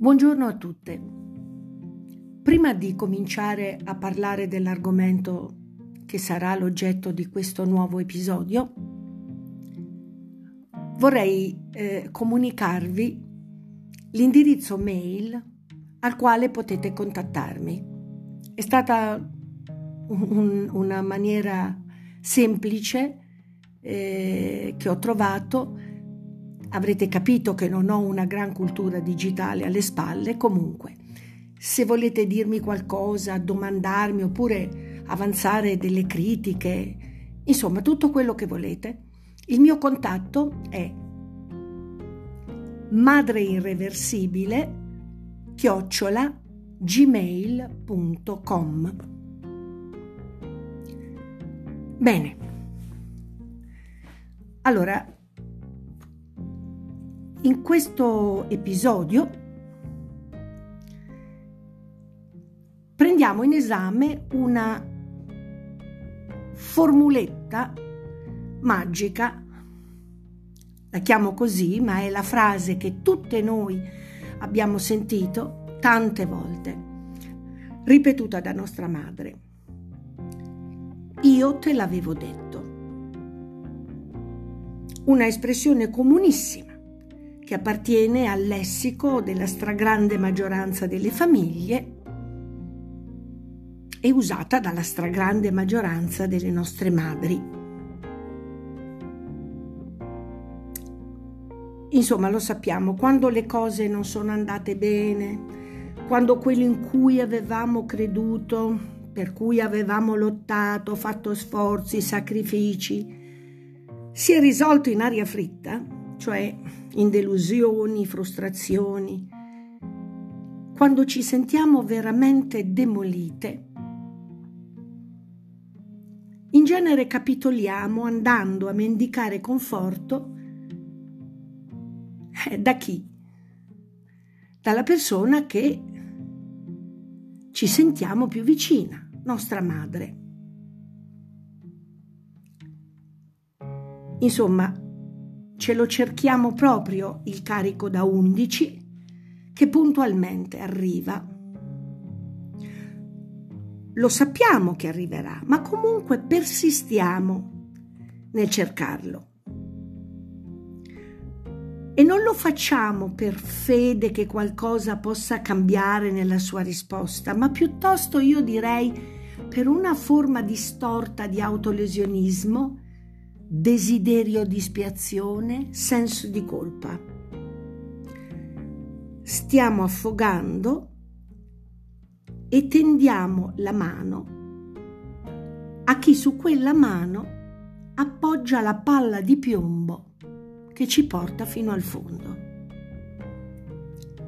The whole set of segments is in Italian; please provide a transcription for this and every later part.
Buongiorno a tutte. Prima di cominciare a parlare dell'argomento che sarà l'oggetto di questo nuovo episodio, vorrei eh, comunicarvi l'indirizzo mail al quale potete contattarmi. È stata un, una maniera semplice eh, che ho trovato Avrete capito che non ho una gran cultura digitale alle spalle, comunque. Se volete dirmi qualcosa, domandarmi oppure avanzare delle critiche, insomma tutto quello che volete, il mio contatto è madreirreversibile chiocciola gmail.com Bene. Allora, in questo episodio prendiamo in esame una formuletta magica, la chiamo così, ma è la frase che tutte noi abbiamo sentito tante volte, ripetuta da nostra madre. Io te l'avevo detto. Una espressione comunissima che appartiene al lessico della stragrande maggioranza delle famiglie e usata dalla stragrande maggioranza delle nostre madri. Insomma, lo sappiamo, quando le cose non sono andate bene, quando quello in cui avevamo creduto, per cui avevamo lottato, fatto sforzi, sacrifici, si è risolto in aria fritta, cioè in delusioni, frustrazioni, quando ci sentiamo veramente demolite, in genere capitoliamo andando a mendicare conforto eh, da chi? Dalla persona che ci sentiamo più vicina, nostra madre. Insomma, ce lo cerchiamo proprio il carico da 11 che puntualmente arriva. Lo sappiamo che arriverà, ma comunque persistiamo nel cercarlo. E non lo facciamo per fede che qualcosa possa cambiare nella sua risposta, ma piuttosto io direi per una forma distorta di autolesionismo desiderio di spiazione, senso di colpa. Stiamo affogando e tendiamo la mano a chi su quella mano appoggia la palla di piombo che ci porta fino al fondo.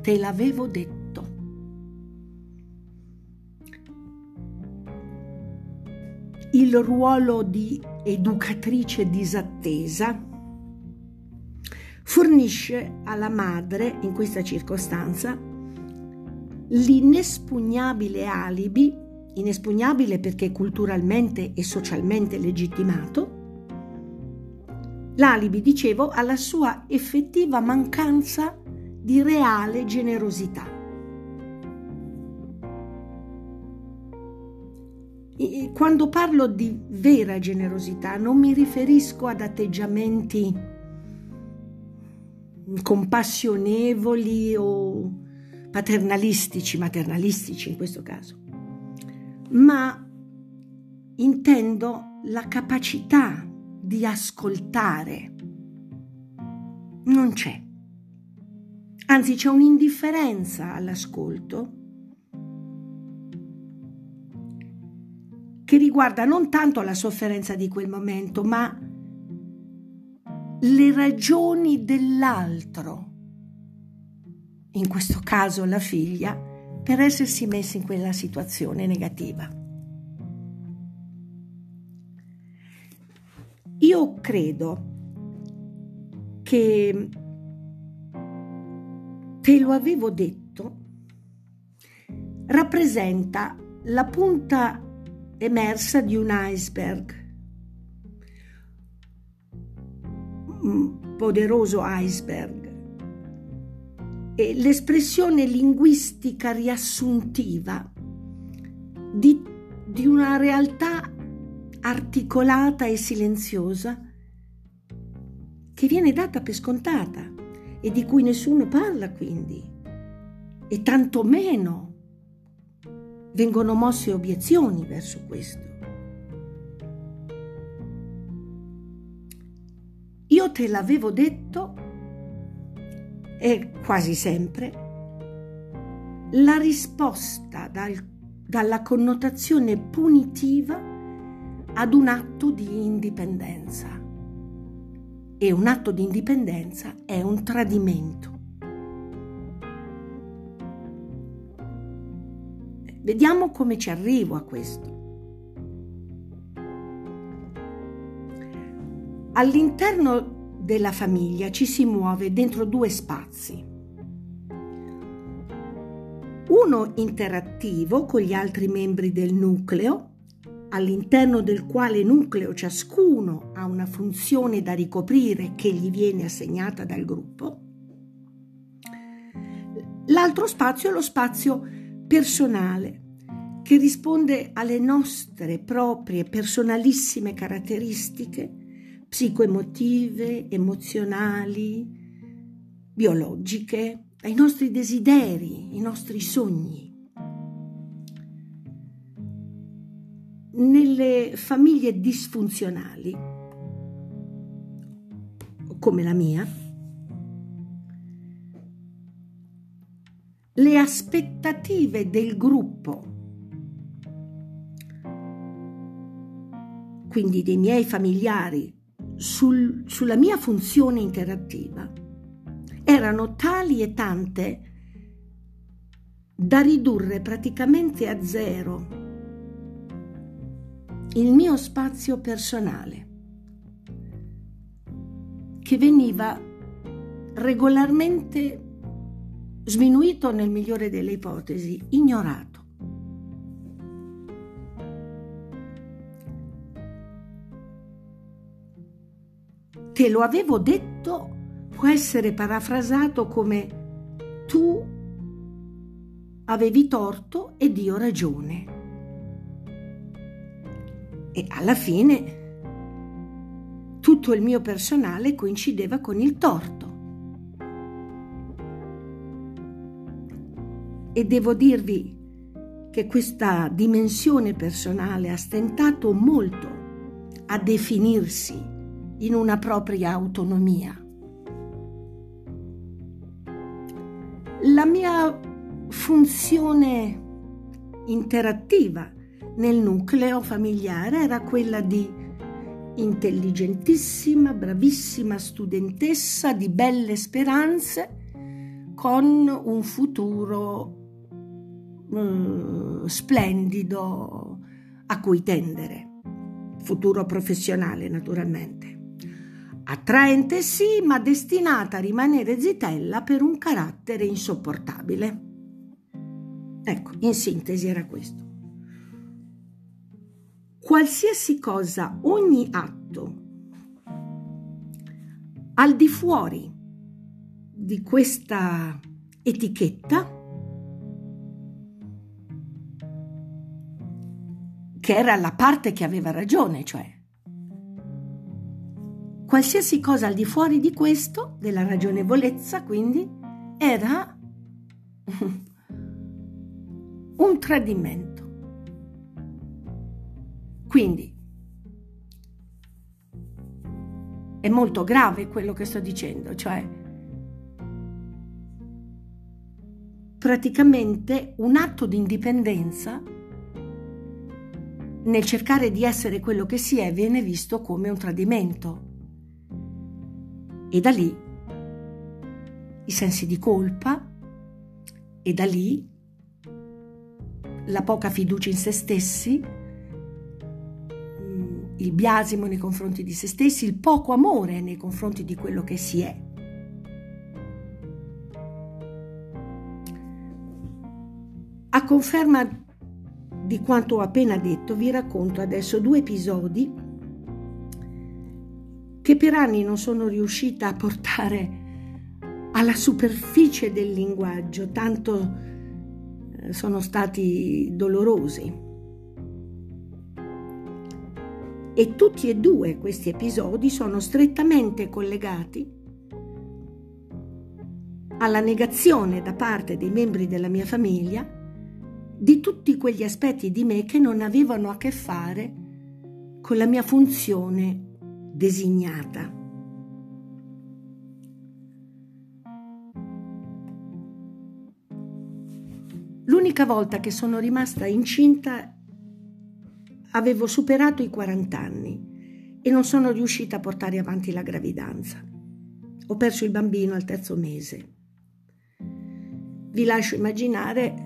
Te l'avevo detto. Il ruolo di educatrice disattesa, fornisce alla madre, in questa circostanza, l'inespugnabile alibi, inespugnabile perché culturalmente e socialmente legittimato, l'alibi, dicevo, alla sua effettiva mancanza di reale generosità. Quando parlo di vera generosità non mi riferisco ad atteggiamenti compassionevoli o paternalistici, maternalistici in questo caso, ma intendo la capacità di ascoltare. Non c'è. Anzi, c'è un'indifferenza all'ascolto che riguarda non tanto la sofferenza di quel momento, ma le ragioni dell'altro, in questo caso la figlia, per essersi messa in quella situazione negativa. Io credo che te lo avevo detto, rappresenta la punta emersa di un iceberg, un poderoso iceberg, è l'espressione linguistica riassuntiva di, di una realtà articolata e silenziosa che viene data per scontata e di cui nessuno parla quindi, e tantomeno vengono mosse obiezioni verso questo. Io te l'avevo detto e quasi sempre la risposta dal, dalla connotazione punitiva ad un atto di indipendenza. E un atto di indipendenza è un tradimento. Vediamo come ci arrivo a questo. All'interno della famiglia ci si muove dentro due spazi. Uno interattivo con gli altri membri del nucleo, all'interno del quale nucleo ciascuno ha una funzione da ricoprire che gli viene assegnata dal gruppo. L'altro spazio è lo spazio personale, che risponde alle nostre proprie personalissime caratteristiche psicoemotive, emozionali, biologiche, ai nostri desideri, i nostri sogni. Nelle famiglie disfunzionali, come la mia, le aspettative del gruppo. Quindi dei miei familiari sul, sulla mia funzione interattiva. Erano tali e tante da ridurre praticamente a zero il mio spazio personale, che veniva regolarmente sminuito nel migliore delle ipotesi, ignorato. Te lo avevo detto può essere parafrasato come tu avevi torto ed io ragione. E alla fine tutto il mio personale coincideva con il torto. E devo dirvi che questa dimensione personale ha stentato molto a definirsi in una propria autonomia. La mia funzione interattiva nel nucleo familiare era quella di intelligentissima, bravissima studentessa di belle speranze con un futuro eh, splendido a cui tendere, futuro professionale naturalmente. Attraente sì, ma destinata a rimanere zitella per un carattere insopportabile. Ecco, in sintesi era questo. Qualsiasi cosa, ogni atto, al di fuori di questa etichetta, che era la parte che aveva ragione, cioè Qualsiasi cosa al di fuori di questo, della ragionevolezza, quindi, era un tradimento. Quindi è molto grave quello che sto dicendo, cioè praticamente un atto di indipendenza nel cercare di essere quello che si è viene visto come un tradimento. E da lì i sensi di colpa e da lì la poca fiducia in se stessi, mm, il biasimo nei confronti di se stessi, il poco amore nei confronti di quello che si è. A conferma di quanto ho appena detto, vi racconto adesso due episodi che per anni non sono riuscita a portare alla superficie del linguaggio, tanto eh, sono stati dolorosi. E tutti e due questi episodi sono strettamente collegati alla negazione da parte dei membri della mia famiglia di tutti quegli aspetti di me che non avevano a che fare con la mia funzione designata. L'unica volta che sono rimasta incinta avevo superato i 40 anni e non sono riuscita a portare avanti la gravidanza. Ho perso il bambino al terzo mese. Vi lascio immaginare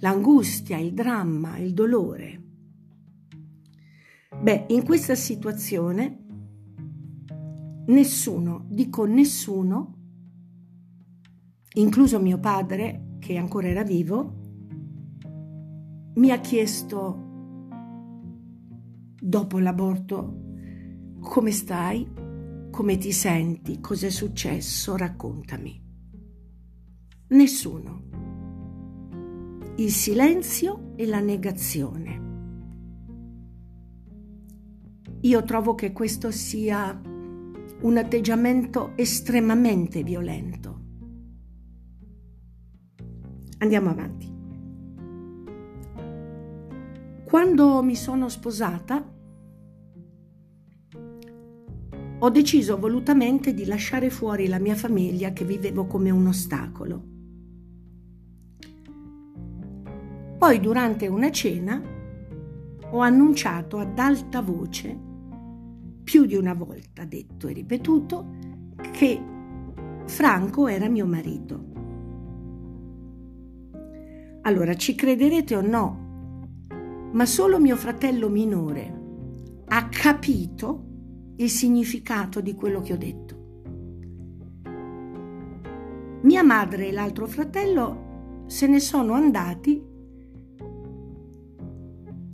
l'angustia, il dramma, il dolore. Beh, in questa situazione nessuno, dico nessuno, incluso mio padre, che ancora era vivo, mi ha chiesto dopo l'aborto come stai, come ti senti, cos'è successo, raccontami. Nessuno. Il silenzio e la negazione. Io trovo che questo sia un atteggiamento estremamente violento. Andiamo avanti. Quando mi sono sposata, ho deciso volutamente di lasciare fuori la mia famiglia che vivevo come un ostacolo. Poi durante una cena ho annunciato ad alta voce, più di una volta detto e ripetuto, che Franco era mio marito. Allora, ci crederete o no, ma solo mio fratello minore ha capito il significato di quello che ho detto. Mia madre e l'altro fratello se ne sono andati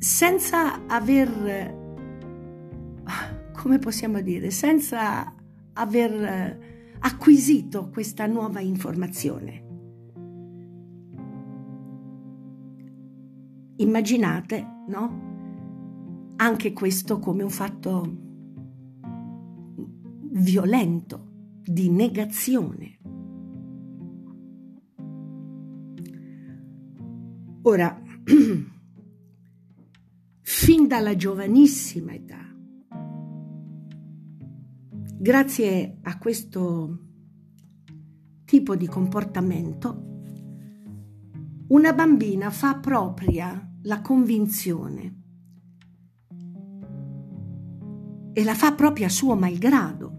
senza aver, come possiamo dire, senza aver acquisito questa nuova informazione. Immaginate, no? Anche questo come un fatto violento, di negazione. Ora, fin dalla giovanissima età, grazie a questo tipo di comportamento, una bambina fa propria la convinzione e la fa propria suo malgrado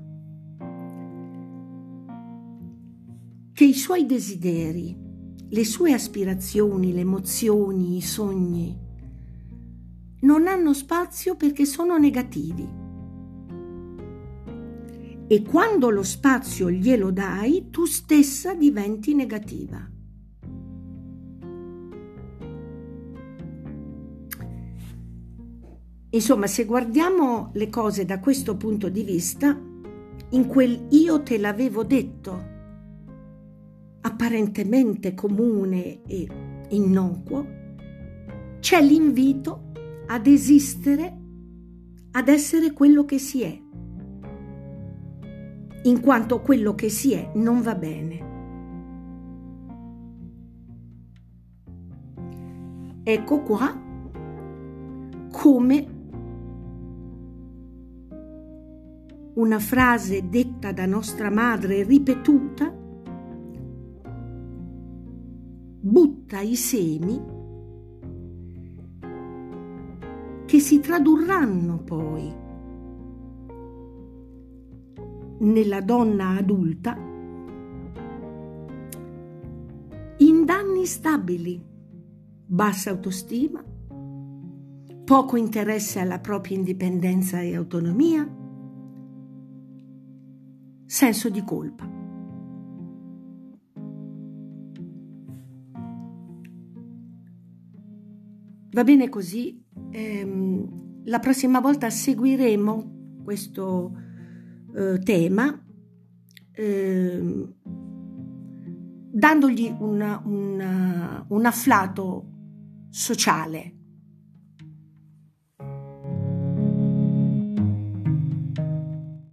che i suoi desideri, le sue aspirazioni, le emozioni, i sogni non hanno spazio perché sono negativi. E quando lo spazio glielo dai, tu stessa diventi negativa. Insomma, se guardiamo le cose da questo punto di vista, in quel io te l'avevo detto, apparentemente comune e innocuo, c'è l'invito ad esistere, ad essere quello che si è, in quanto quello che si è non va bene. Ecco qua come una frase detta da nostra madre ripetuta butta i semi che si tradurranno poi nella donna adulta in danni stabili, bassa autostima, poco interesse alla propria indipendenza e autonomia, senso di colpa. Va bene così, Ehm, la prossima volta seguiremo questo eh, tema eh, dandogli una, una, un afflato sociale.